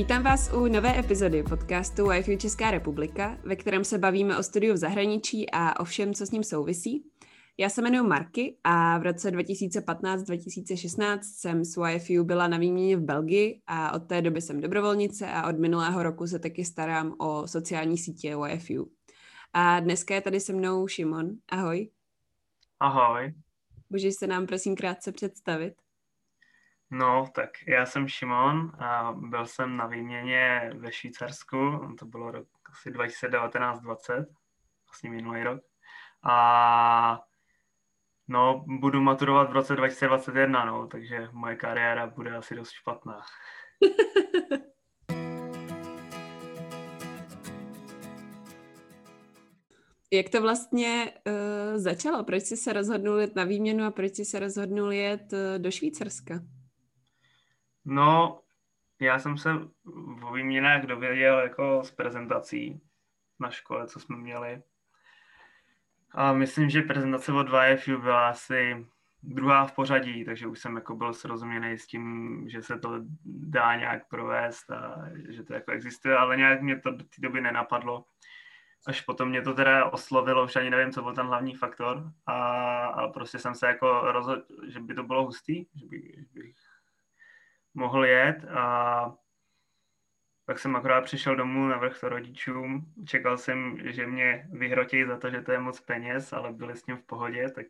Vítám vás u nové epizody podcastu Wi-Fi Česká republika, ve kterém se bavíme o studiu v zahraničí a o všem, co s ním souvisí. Já se jmenuji Marky a v roce 2015-2016 jsem s YFU byla na výměně v Belgii a od té doby jsem dobrovolnice a od minulého roku se taky starám o sociální sítě YFU. A dneska je tady se mnou Šimon. Ahoj. Ahoj. Můžeš se nám prosím krátce představit? No, tak já jsem Šimon a byl jsem na výměně ve Švýcarsku, to bylo rok asi 2019-20, vlastně minulý rok. A no, budu maturovat v roce 2021, no, takže moje kariéra bude asi dost špatná. Jak to vlastně uh, začalo? Proč jsi se rozhodnul jet na výměnu a proč jsi se rozhodnul jet uh, do Švýcarska? No, já jsem se v výměnách dověděl jako z prezentací na škole, co jsme měli. A myslím, že prezentace od 2FU byla asi druhá v pořadí, takže už jsem jako byl srozuměný s tím, že se to dá nějak provést a že to jako existuje, ale nějak mě to do té doby nenapadlo. Až potom mě to teda oslovilo, už ani nevím, co byl ten hlavní faktor, a, a prostě jsem se jako rozhodl, že by to bylo hustý, že, by, že bych mohl jet a pak jsem akorát přišel domů na vrch rodičům. Čekal jsem, že mě vyhrotí za to, že to je moc peněz, ale byli s tím v pohodě, tak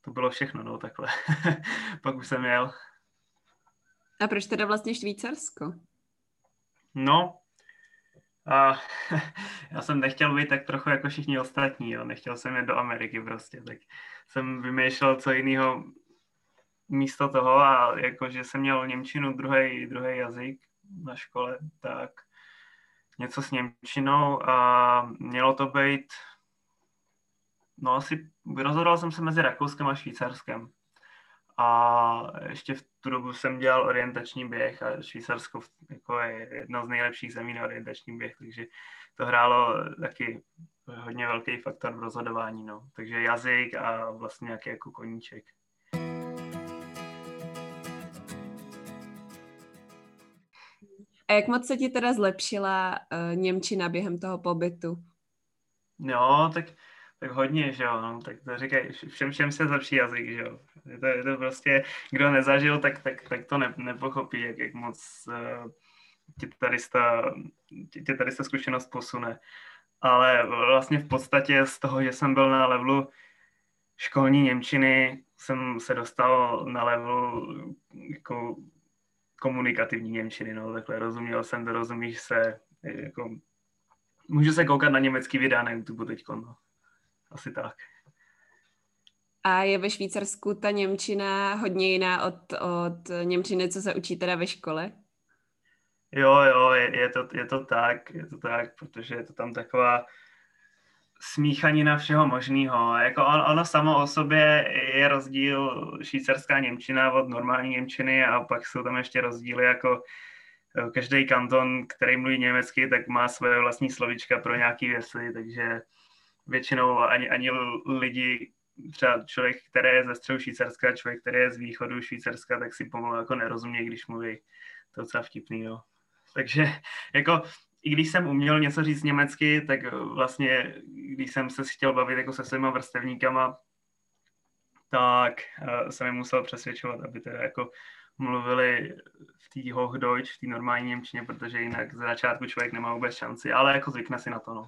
to bylo všechno, no takhle. pak už jsem jel. A proč teda vlastně Švýcarsko? No, a já jsem nechtěl být tak trochu jako všichni ostatní, jo. nechtěl jsem jít do Ameriky prostě, tak jsem vymýšlel co jiného místo toho a jakože jsem měl Němčinu druhý, druhý jazyk na škole, tak něco s Němčinou a mělo to být, no asi rozhodoval jsem se mezi Rakouskem a Švýcarskem. A ještě v tu dobu jsem dělal orientační běh a Švýcarsko jako je jedna z nejlepších zemí na orientační běh, takže to hrálo taky hodně velký faktor v rozhodování. No. Takže jazyk a vlastně nějaký jako koníček. Jak moc se ti teda zlepšila uh, Němčina během toho pobytu? Jo, tak, tak hodně, že jo, no, tak to říkají, všem, všem se zlepší jazyk, že jo. Je to, je to prostě, kdo nezažil, tak, tak, tak to ne, nepochopí, jak, jak moc uh, ta, tě tady ta zkušenost posune. Ale vlastně v podstatě z toho, že jsem byl na levelu školní Němčiny, jsem se dostal na level jako komunikativní Němčiny, no, takhle rozuměl jsem, rozumíš se, jako, můžu se koukat na německý videa na YouTube teď, no. Asi tak. A je ve Švýcarsku ta Němčina hodně jiná od, od Němčiny, co se učí teda ve škole? Jo, jo, je, je, to, je to tak, je to tak, protože je to tam taková smíchanina všeho možného. Jako on, ono samo o sobě je rozdíl švýcarská Němčina od normální Němčiny a pak jsou tam ještě rozdíly jako eh, každý kanton, který mluví německy, tak má své vlastní slovička pro nějaké věci, takže většinou ani, ani lidi, třeba člověk, který je ze středu Švýcarska, člověk, který je z východu Švýcarska, tak si pomalu jako nerozumí, když mluví. To docela vtipný, jo. Takže jako i když jsem uměl něco říct německy, tak vlastně, když jsem se chtěl bavit jako se svýma vrstevníkama, tak uh, jsem je musel přesvědčovat, aby teda jako mluvili v té Hochdeutsch, v té normální Němčině, protože jinak za začátku člověk nemá vůbec šanci, ale jako zvykne si na to, no.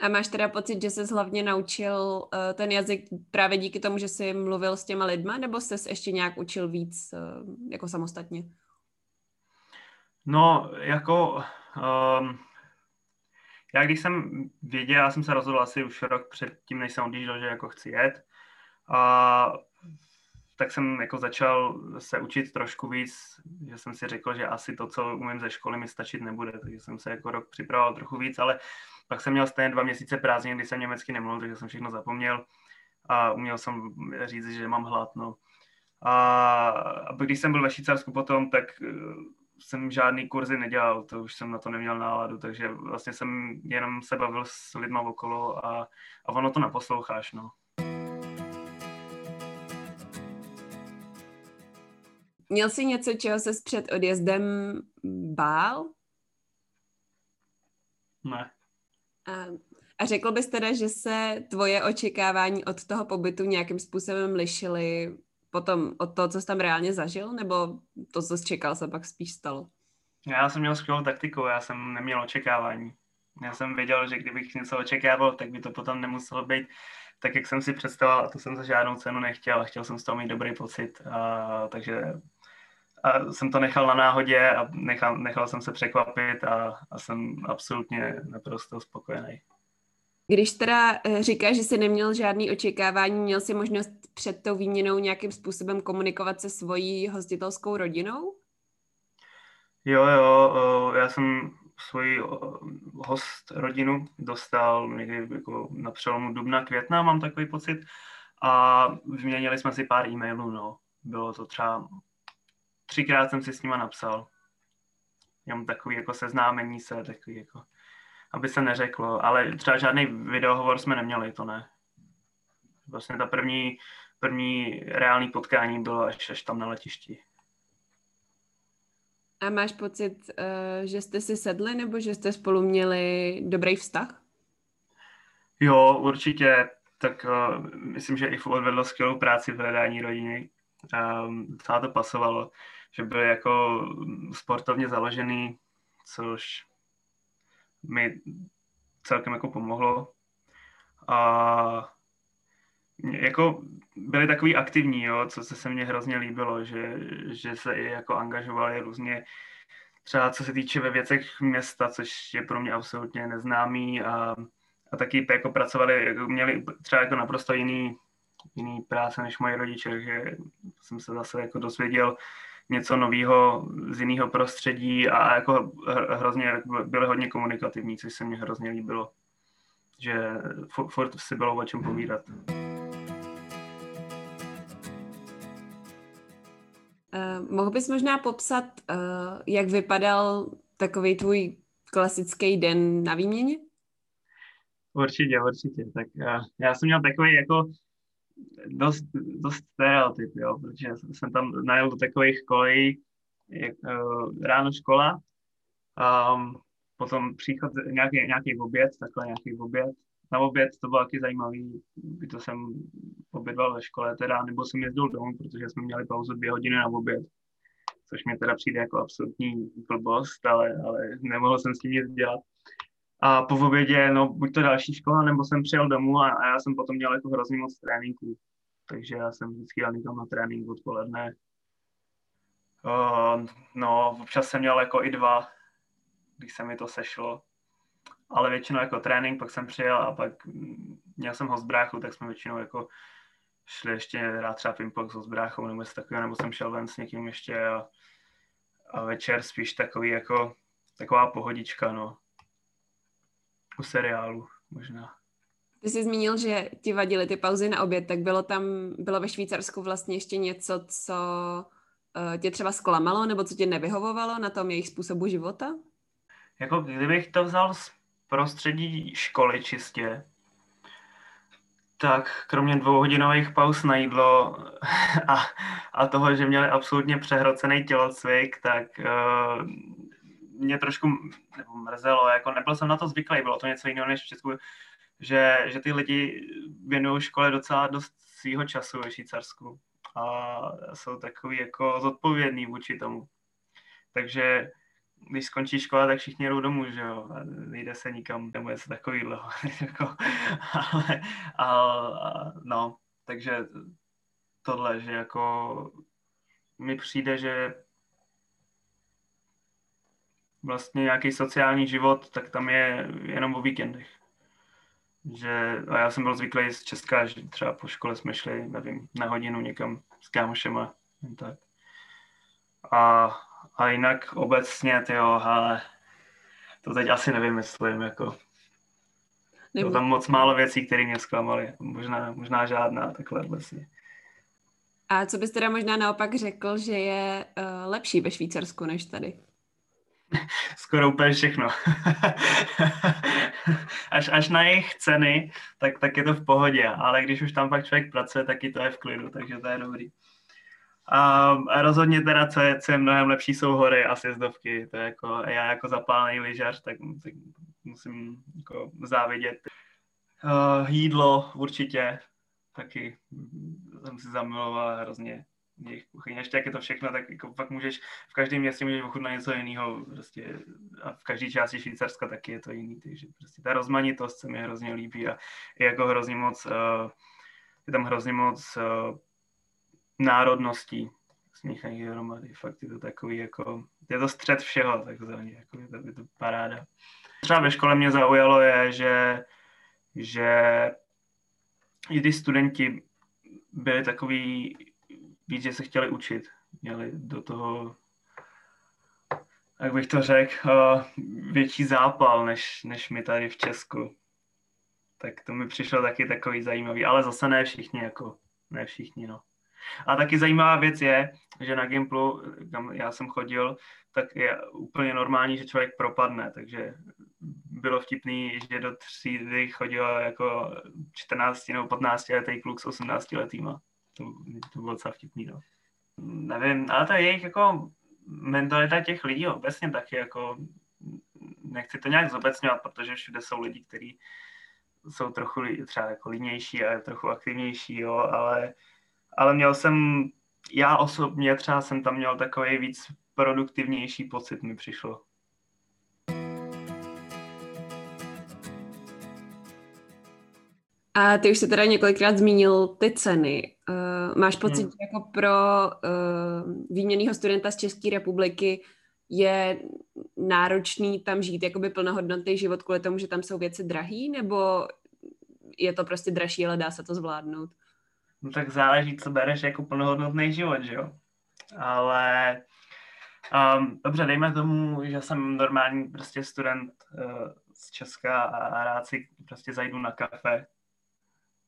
A máš teda pocit, že jsi hlavně naučil uh, ten jazyk právě díky tomu, že jsi mluvil s těma lidma, nebo jsi ještě nějak učil víc uh, jako samostatně? No, jako um, já když jsem věděl, já jsem se rozhodl asi už rok před tím, než jsem odjížděl, že jako chci jet, a tak jsem jako začal se učit trošku víc, že jsem si řekl, že asi to, co umím ze školy, mi stačit nebude, takže jsem se jako rok připravoval trochu víc, ale pak jsem měl stejně dva měsíce prázdnin, kdy jsem německy nemluvil, takže jsem všechno zapomněl a uměl jsem říct, že mám hlad, no. A, a když jsem byl ve Švýcarsku potom, tak jsem žádný kurzy nedělal, to už jsem na to neměl náladu, takže vlastně jsem jenom se bavil s lidma okolo a, a ono to naposloucháš, no. Měl jsi něco, čeho se před odjezdem bál? Ne. A, a řekl bys teda, že se tvoje očekávání od toho pobytu nějakým způsobem lišily potom od toho, co jsi tam reálně zažil, nebo to, co jsi čekal, se pak spíš stalo? Já jsem měl skvělou taktiku, já jsem neměl očekávání. Já jsem věděl, že kdybych něco očekával, tak by to potom nemuselo být tak, jak jsem si představoval a to jsem za žádnou cenu nechtěl. Chtěl jsem z toho mít dobrý pocit, a, takže a jsem to nechal na náhodě a nechal, nechal jsem se překvapit a, a jsem absolutně naprosto spokojený. Když teda eh, říkáš, že jsi neměl žádný očekávání, měl jsi možnost před tou výměnou nějakým způsobem komunikovat se svojí hostitelskou rodinou? Jo, jo, já jsem svoji host rodinu dostal někdy jako na přelomu dubna, května, mám takový pocit. A vyměnili jsme si pár e-mailů, no. Bylo to třeba, třikrát jsem si s nima napsal. Mám takový jako seznámení se, takový jako, aby se neřeklo, ale třeba žádný videohovor jsme neměli, to ne. Vlastně ta první, první reální potkání bylo až, až tam na letišti. A máš pocit, uh, že jste si sedli nebo že jste spolu měli dobrý vztah? Jo, určitě. Tak uh, myslím, že i odvedl skvělou práci v hledání rodiny. Um, to pasovalo, že byl jako sportovně založený, což mi celkem jako pomohlo. A jako byli takový aktivní, jo, co se, se mně hrozně líbilo, že, že se i jako angažovali různě, třeba co se týče ve věcech města, což je pro mě absolutně neznámý a, a taky jako pracovali, měli třeba jako naprosto jiný, jiný práce než moje rodiče, že jsem se zase jako dozvěděl něco nového z jiného prostředí a jako hrozně byli hodně komunikativní, což se mně hrozně líbilo, že furt si bylo o čem povídat. Uh, mohl bys možná popsat, uh, jak vypadal takový tvůj klasický den na výměně? Určitě, určitě. Tak já, já jsem měl takový jako dost, dost stereotyp, jo, protože jsem tam najel do takových kolejí, jak, ráno škola, um, potom příchod, nějaký, nějaký oběd, takhle nějaký oběd, na oběd, to bylo taky zajímavý, by to jsem obědval ve škole teda, nebo jsem jezdil domů, protože jsme měli pauzu dvě hodiny na oběd, což mě teda přijde jako absolutní blbost, ale, ale nemohl jsem s tím nic dělat. A po obědě, no buď to další škola, nebo jsem přijel domů a, a já jsem potom měl jako hrozně moc tréninků. Takže já jsem vždycky jel někam na trénink odpoledne. Uh, no, občas jsem měl jako i dva, když se mi to sešlo ale většinou jako trénink, pak jsem přijel a pak měl jsem ho z bráchu, tak jsme většinou jako šli ještě rád třeba pingpong s bráchou nebo něco takového, nebo jsem šel ven s někým ještě a, a večer spíš takový jako taková pohodička, no. U seriálu možná. Ty jsi zmínil, že ti vadily ty pauzy na oběd, tak bylo tam, bylo ve Švýcarsku vlastně ještě něco, co uh, tě třeba zklamalo, nebo co tě nevyhovovalo na tom jejich způsobu života? Jako kdybych to vzal prostředí školy čistě, tak kromě dvouhodinových pauz na jídlo a, a toho, že měli absolutně přehrocený tělocvik, tak uh, mě trošku nebo mrzelo, jako nebyl jsem na to zvyklý, bylo to něco jiného než v Česku, že, že ty lidi věnují škole docela dost svého času ve Švýcarsku a jsou takový jako zodpovědný vůči tomu. Takže když skončí škola, tak všichni jdou domů, že jo, a nejde se nikam, nebo něco takového, jako, ale, a, a, no, takže tohle, že jako mi přijde, že vlastně nějaký sociální život, tak tam je jenom o víkendech. Že, a já jsem byl zvyklý z Česka, že třeba po škole jsme šli, nevím, na hodinu někam s kámošema, tak. A a jinak obecně, jo, ale to teď asi nevymyslím, jako. Nebo... tam moc málo věcí, které mě zklamaly. Možná, možná žádná, takhle obecně. A co bys teda možná naopak řekl, že je uh, lepší ve Švýcarsku než tady? Skoro úplně všechno. až, až na jejich ceny, tak, tak je to v pohodě, ale když už tam pak člověk pracuje, tak i to je v klidu, takže to je dobrý. A, rozhodně teda, co je, co je mnohem lepší, jsou hory a sjezdovky. To je jako, já jako zapálený lyžař, tak, tak musím jako závidět. Uh, jídlo určitě taky jsem si zamiloval hrozně jejich kuchyně. Ještě jak je to všechno, tak jako fakt můžeš, v každém městě můžeš ochutnat něco jiného. Prostě, a v každé části Švýcarska taky je to jiný. Takže prostě ta rozmanitost se mi hrozně líbí a je jako hrozně moc, uh, je tam hrozně moc uh, národností smíchaných dohromady. Fakt je to takový jako, je to střed všeho, takzvaně, jako je to, je to paráda. Třeba ve škole mě zaujalo je, že, že i ty studenti byli takový víc, že se chtěli učit. Měli do toho, jak bych to řekl, eh, větší zápal, než, než my tady v Česku. Tak to mi přišlo taky takový zajímavý, ale zase ne všichni, jako ne všichni, no. A taky zajímavá věc je, že na Gimplu, kam já jsem chodil, tak je úplně normální, že člověk propadne, takže bylo vtipný, že do třídy chodil jako 14 nebo 15 letý kluk s 18 letýma. To, to bylo docela vtipný, no. Nevím, ale to je jejich jako mentalita těch lidí obecně taky jako nechci to nějak zobecňovat, protože všude jsou lidi, kteří jsou trochu třeba jako línější a trochu aktivnější, jo, ale, ale měl jsem, já osobně třeba jsem tam měl takový víc produktivnější pocit mi přišlo. A ty už se teda několikrát zmínil ty ceny. Uh, máš pocit, hmm. že jako pro uh, výměnného studenta z České republiky je náročný tam žít jakoby plnohodnotný život kvůli tomu, že tam jsou věci drahý, nebo je to prostě dražší, ale dá se to zvládnout? No tak záleží, co bereš jako plnohodnotný život, že jo? Ale um, dobře, dejme tomu, že jsem normální prostě student uh, z Česka a, a rád si prostě zajdu na kafe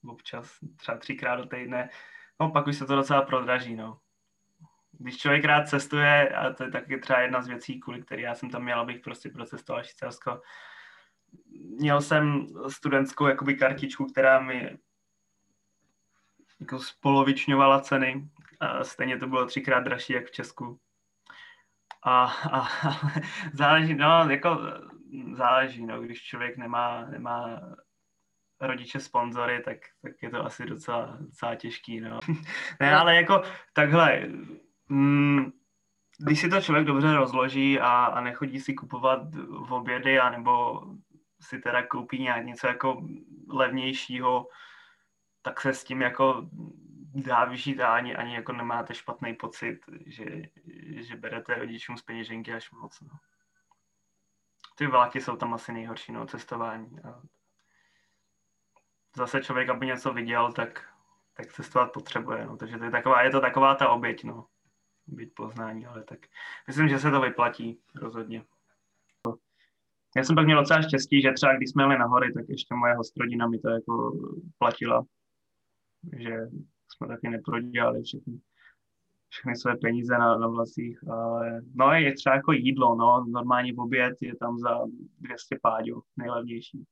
občas třeba třikrát do týdne, no pak už se to docela prodraží, no. Když člověk rád cestuje, a to je taky třeba jedna z věcí, kvůli který já jsem tam měl, abych prostě procestoval Švýcarsko, měl jsem studentskou jakoby kartičku, která mi jako spolovičňovala ceny. A stejně to bylo třikrát dražší, jak v Česku. A, a, záleží, no, jako záleží, no, když člověk nemá, nemá rodiče sponzory, tak, tak je to asi docela, docela těžký, no. ne, ale jako takhle, mm, když si to člověk dobře rozloží a, a nechodí si kupovat v obědy, anebo si teda koupí nějak něco jako levnějšího, tak se s tím jako dá vyžít a ani, ani jako nemáte špatný pocit, že, že berete rodičům z peněženky až moc. No. Ty vlaky jsou tam asi nejhorší, no, cestování. A zase člověk, aby něco viděl, tak, tak cestovat potřebuje. No. Takže to je, taková, je to taková ta oběť, no. Být poznání, ale tak myslím, že se to vyplatí rozhodně. Já jsem pak měl docela štěstí, že třeba když jsme jeli na hory, tak ještě moje hostrodina mi to jako platila. Že jsme taky neprodělali všechny, všechny své peníze na, na vlastních. Ale, no je třeba jako jídlo, no. Normální oběd je tam za 200 páďů, nejlevnější.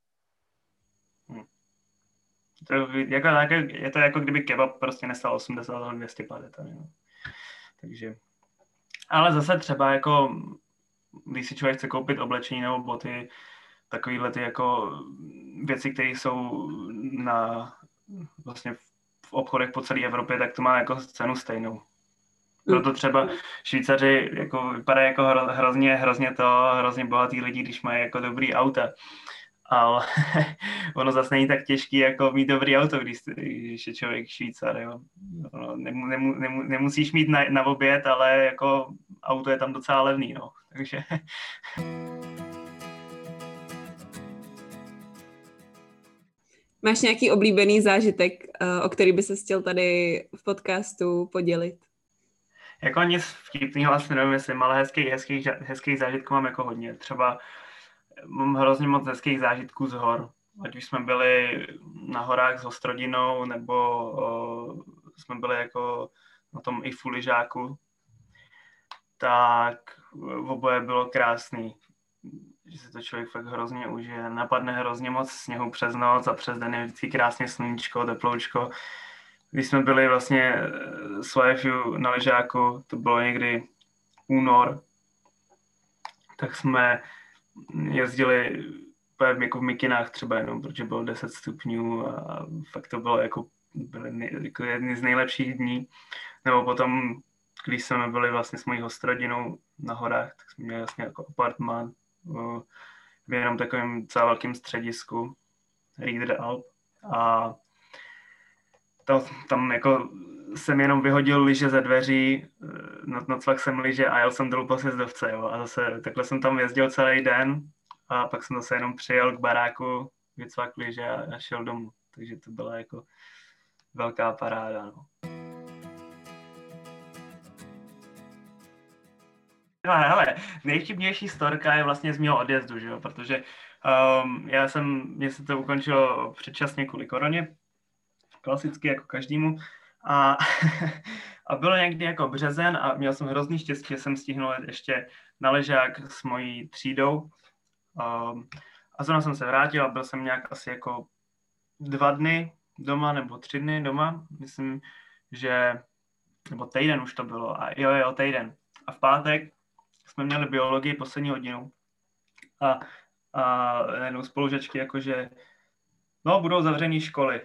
Hm. To, jako, je to jako kdyby kebab prostě nestal 80 ale 250. No. Takže, ale zase třeba jako, když si člověk chce koupit oblečení nebo boty, takovýhle ty jako věci, které jsou na vlastně v obchodech po celé Evropě, tak to má jako cenu stejnou. Proto třeba Švýcaři jako vypadají jako hrozně, hrozně to, hrozně bohatý lidi, když mají jako dobrý auta ale ono zase není tak těžký, jako mít dobrý auto, když, když je člověk Švýcar, jo. No, nemu, nemu, nemu, nemusíš mít na, na oběd, ale jako auto je tam docela levný, no. Takže... Máš nějaký oblíbený zážitek, eh, o který by se chtěl tady v podcastu podělit? Jako nic vtipného asi nevím, jestli, ale hezkých, hezkých, hezkých zážitků mám jako hodně. Třeba mám hrozně moc hezkých zážitků z hor. Ať už jsme byli na horách s Ostrodinou, nebo o, jsme byli jako na tom i fuližáku, tak oboje bylo krásný. To člověk fakt hrozně užije. Napadne hrozně moc sněhu přes noc a přes den je vždycky krásně sluníčko, teploučko. když jsme byli vlastně s wifi na ležáku, to bylo někdy únor, tak jsme jezdili jako v mikinách třeba jenom, protože bylo 10 stupňů a fakt to bylo jako, byly jako jedny z nejlepších dní. Nebo potom, když jsme byli vlastně s mojí hostrodinou na horách, tak jsme měli vlastně jako apartmán v jenom takovém docela velkém středisku, Reader Alp. A to, tam jako jsem jenom vyhodil liže ze dveří, eh, nocvak jsem liže a jel jsem dolů po sjezdovce, jo. A zase takhle jsem tam jezdil celý den a pak jsem zase jenom přijel k baráku, vycvak liže a, a šel domů. Takže to byla jako velká paráda, no. No hele, nejvtipnější storka je vlastně z mého odjezdu, že jo, protože um, já jsem, mě se to ukončilo předčasně kvůli koroně, klasicky jako každému, a, a bylo někdy jako březen a měl jsem hrozný štěstí, že jsem stihnul ještě na ležák s mojí třídou. Um, a zrovna jsem se vrátil a byl jsem nějak asi jako dva dny doma nebo tři dny doma. Myslím, že nebo týden už to bylo. A jo, jo, týden. A v pátek jsme měli biologii poslední hodinu. A, a jednou spolužečky jakože, no, budou zavřený školy.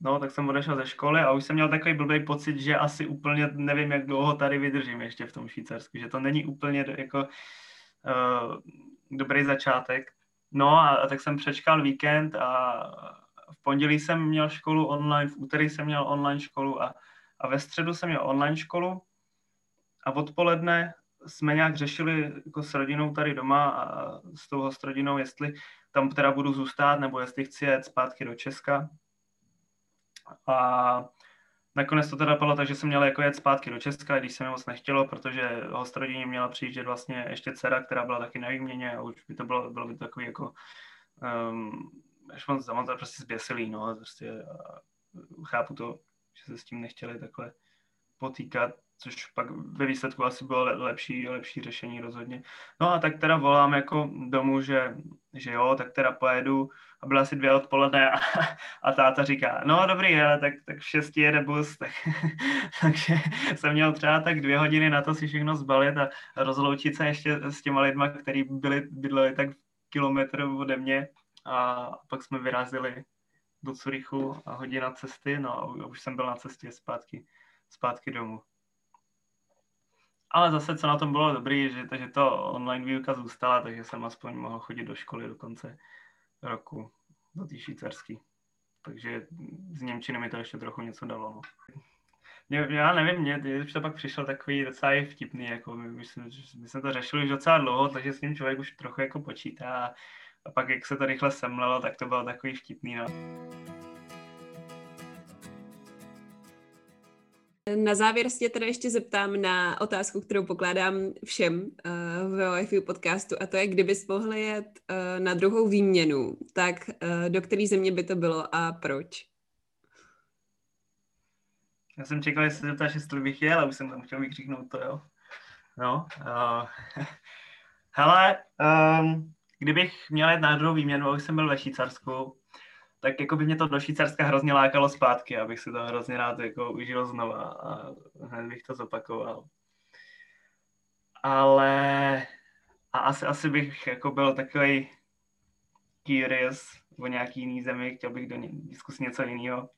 No, tak jsem odešel ze školy a už jsem měl takový blbý pocit, že asi úplně nevím, jak dlouho tady vydržím ještě v tom Švýcarsku, že to není úplně jako uh, dobrý začátek. No a, a tak jsem přečkal víkend a v pondělí jsem měl školu online, v úterý jsem měl online školu a, a ve středu jsem měl online školu a odpoledne jsme nějak řešili jako s rodinou tady doma a s tou hostrodinou, jestli tam teda budu zůstat, nebo jestli chci jet zpátky do Česka. A nakonec to teda padlo tak, že jsem měl jako jet zpátky do Česka, když se mi moc nechtělo, protože hostrodině měla přijíždět vlastně ještě dcera, která byla taky na výměně a už by to bylo, bylo by to takový jako um, až moc prostě zběsilý, no, prostě chápu to, že se s tím nechtěli takhle potýkat, což pak ve výsledku asi bylo lepší, lepší řešení rozhodně. No a tak teda volám jako domů, že, že jo, tak teda pojedu a byla asi dvě odpoledne a, a táta říká, no dobrý, ale tak, tak v šesti jede bus, tak, takže jsem měl třeba tak dvě hodiny na to si všechno zbalit a rozloučit se ještě s těma lidma, kteří byli, bydleli tak kilometr ode mě a pak jsme vyrazili do Curychu a hodina cesty, no a už jsem byl na cestě zpátky, zpátky domů. Ale zase, co na tom bylo dobrý, že, že to online výuka zůstala, takže jsem aspoň mohl chodit do školy do konce roku, do té švýcarský. Takže z Němčiny mi to ještě trochu něco dalo. No. Já nevím, mě už to pak přišel takový docela vtipný, jako my, my, jsme, my jsme to řešili už docela dlouho, takže s ním člověk už trochu jako počítá a pak jak se to rychle semlelo, tak to bylo takový vtipný. No. Na závěr se tě teda ještě zeptám na otázku, kterou pokládám všem uh, v wi podcastu a to je, kdybys mohl jet uh, na druhou výměnu, tak uh, do které země by to bylo a proč? Já jsem čekal, jestli se zeptáš, jestli bych jel, ale už jsem tam chtěl vykřiknout to, jo. No, uh, hele, um, kdybych měl jet na druhou výměnu, už jsem byl ve Švýcarsku, tak jako by mě to do Švýcarska hrozně lákalo zpátky, abych si to hrozně rád jako užil znova a hned bych to zopakoval. Ale a asi, asi bych jako byl takový curious o nějaký jiný zemi, chtěl bych do ně, zkusit něco jiného.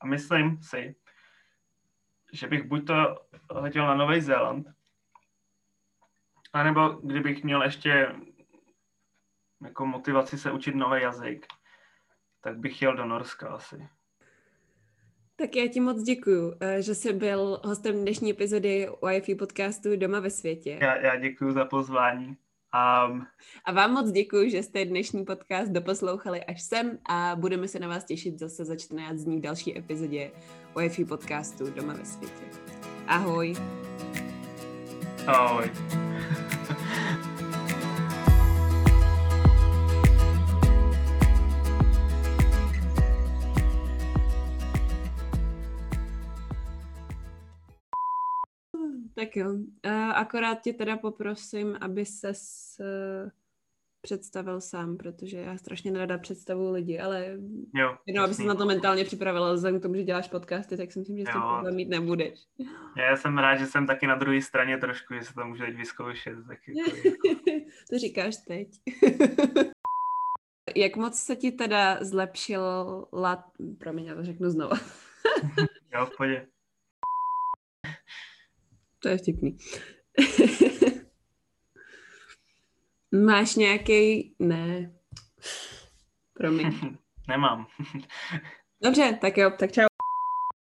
A myslím si, že bych buď to letěl na Nový Zéland, anebo kdybych měl ještě jako motivaci se učit nový jazyk, tak bych jel do Norska asi. Tak já ti moc děkuju, eh, že jsi byl hostem dnešní epizody Wi-Fi podcastu Doma ve světě. Já, já děkuji za pozvání. Um, a vám moc děkuji, že jste dnešní podcast doposlouchali až sem a budeme se na vás těšit zase za 14 dní v další epizodě Wi-Fi podcastu Doma ve světě. Ahoj. Ahoj. Tak jo, uh, akorát tě teda poprosím, aby ses... Uh, představil sám, protože já strašně nerada představuju lidi, ale jo, jenom aby se na to mentálně připravila, vzhledem k tomu, že děláš podcasty, tak si myslím, že s tím problém mít nebudeš. Já jsem rád, že jsem taky na druhé straně trošku, že se to může teď vyzkoušet. Tak jako... to říkáš teď. Jak moc se ti teda zlepšil lat... Promiň, já to řeknu znovu. jo, podě. To je vtipný. Máš nějaký... Ne. Promiň. Nemám. Dobře, tak jo, tak čau.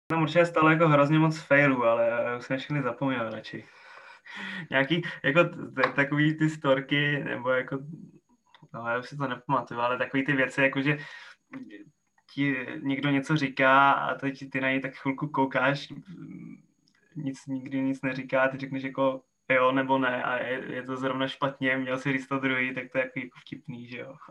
Tam určitě stalo jako hrozně moc failů, ale já už jsem všechny zapomněl radši. Nějaký, jako t- takový ty storky, nebo jako, no já už si to nepamatuju, ale takový ty věci, jako že ti někdo něco říká a teď ty na něj tak chvilku koukáš, nic, nikdy nic neříká, ty řekneš jako jo nebo ne a je, je to zrovna špatně, měl si říct to druhý, tak to je jako, jako vtipný, že jo.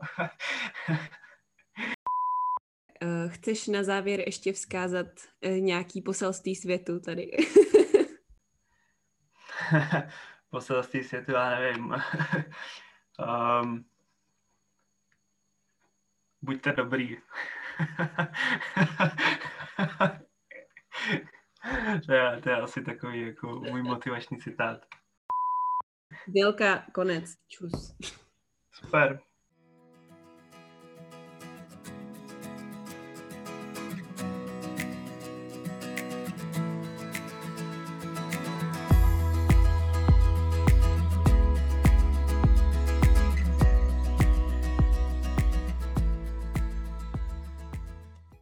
Eh, chceš na závěr ještě vzkázat eh, nějaký poselství světu tady? poselství světu, já nevím. um, buďte dobrý. to, je, to je asi takový jako můj motivační citát. Dělka, konec. Čus. Super.